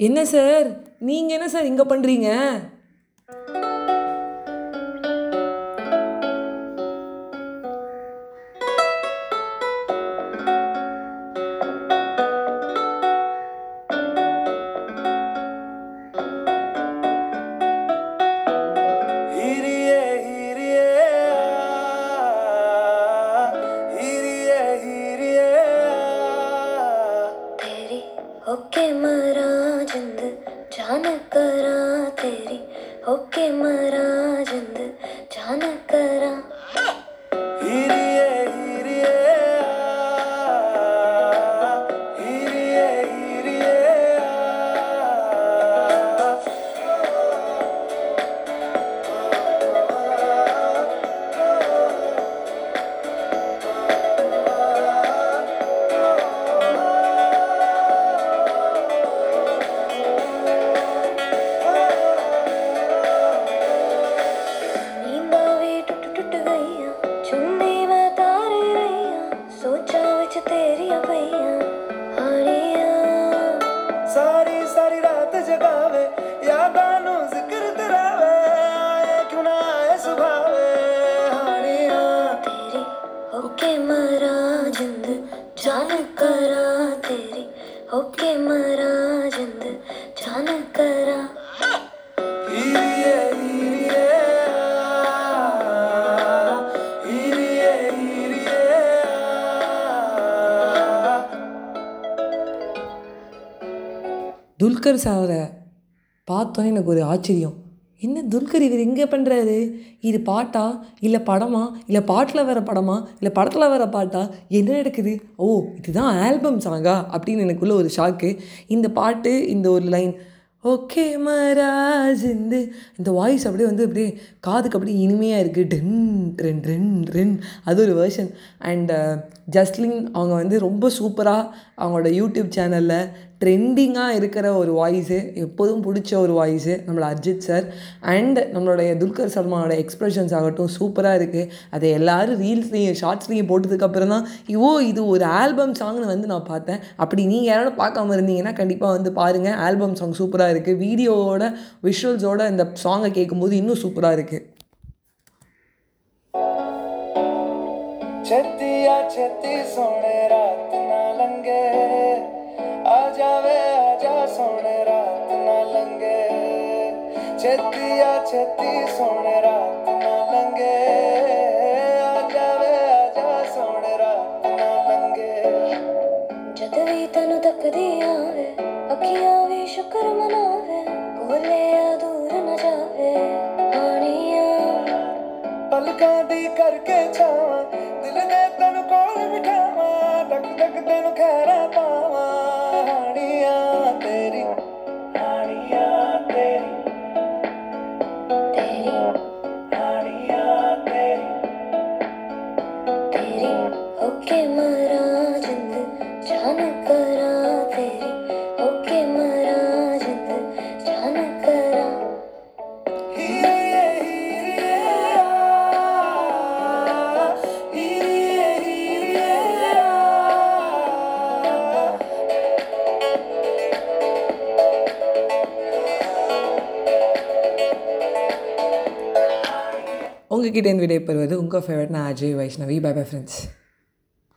என்ன சார்? நீங்கள் என்ன சார் இங்கே பண்ணுறீங்க मरा जिंद जान करा तेरी होके मरा जिंद जान करा ਸਾਰੀ ਸਾਰੀ ਰਾਤ ਜਗਾਵੇ, ਯਾਦਾਂ ਨੂੰ ਜ਼ਿਕਰ ਕਰਾਵੇ, ਆਏ ਕਿਉਂ ਨਾ ਆਏ ਸੁਭਾਵੇ, ਹਾਣੀਆਂ। ਤੇਰੀ ਹੋ ਕੇ ਮਰਾਂ ਜਿੰਦ, ਜਾਨ ਕਰਾਂ ਤੇਰੀ ਹੋ ਕੇ ਮਰਾਂ ਜਿੰਦ, ਜਾਨ ਕਰਾਂ துல்கர் சாரை பார்த்தோன்னே எனக்கு ஒரு ஆச்சரியம். என்ன துல்கர் இவர் எங்கே பண்ணுறாரு இது பாட்டா? இல்லை படமா? இல்லை பாட்டில் வர படமா? இல்லை படத்தில் வர பாட்டா? என்ன நடக்குது? ஓ இதுதான் ஆல்பம் சாங்கா அப்படின்னு எனக்குள்ள ஒரு ஷாக்கு இந்த பாட்டு இந்த ஒரு லைன் ஓகே மராஜிந்து இந்த. வாய்ஸ் அப்படியே வந்து அப்படியே காதுக்கு அப்படியே இனிமையாக இருக்குது டென் ரென் ரென் ரென் அது ஒரு வேர்ஷன் அண்ட் ஜஸ்லின் அவங்க வந்து ரொம்ப சூப்பராக அவங்களோட யூடியூப் சேனலில் ட்ரெண்டிங்காக இருக்கிற ஒரு வாய்ஸு எப்போதும் பிடிச்ச ஒரு வாய்ஸு நம்மளோட அஜித் சார் அண்ட் நம்மளுடைய துல்கர் சல்மானோட எக்ஸ்ப்ரெஷன்ஸ் ஆகட்டும் சூப்பராக இருக்குது அதை எல்லோரும் ரீல்ஸ்லேயும் ஷார்ட்ஸ்லேயும் போட்டதுக்கப்புறம் தான் இவோ இது ஒரு ஆல்பம் சாங்னு வந்து நான் பார்த்தேன். அப்படி நீங்கள் யாராலும் பார்க்காம இருந்தீங்கன்னா கண்டிப்பாக வந்து பாருங்கள் ஆல்பம் சாங் சூப்பராக இருக்குது வீடியோவோட விஷுவல்ஸோட இந்த சாங்கை கேட்கும்போது இன்னும் சூப்பராக இருக்குது சத்தியா சத்தி சோனே ராத்தே ਜਾਵੇ ਆ ਜਾ ਸੋਹਣੇ ਰਾਤ ਨਾ ਲੰਗੇ ਛੇਤੀ ਆ ਛੇਤੀ ਸੋਹਣੇ ਰਾਤ ਨਾ ਲੰਗੇ ਆ ਜਾਵੇ ਆ ਜਾ ਸੋਹਣੇ ਰਾਤ ਨਾ ਲੰਗੇ ਜਦ ਵੀ ਤੈਨੂੰ ਤੱਕਦੀ ਆਵੇ ਅੱਖੀਆਂ ਵੀ ਸ਼ੁਕਰ ਮਨਾਵੇ ਕੋਲੇ ਆ ਦੂਰ ਨਾ ਜਾਵੇ ਹਾਣੀਆਂ। ਪਲਕਾਂ ਦੀ ਕਰਕੇ ਛਾਵਾਂ ਦਿਲ ਨੇ ਤੈਨੂੰ ਕੋਲ ਬਿਠਾਵਾਂ ਤੱਕ ਤੱਕ ਤੈਨੂੰ ਖੈਰਾਂ ਪਾਵਾਂ। உங்ககிட்டேருந்து விடைபெறுவது உங்கள் ஃபேவரட் நான் Ajay Vaishnavi. Bye bye friends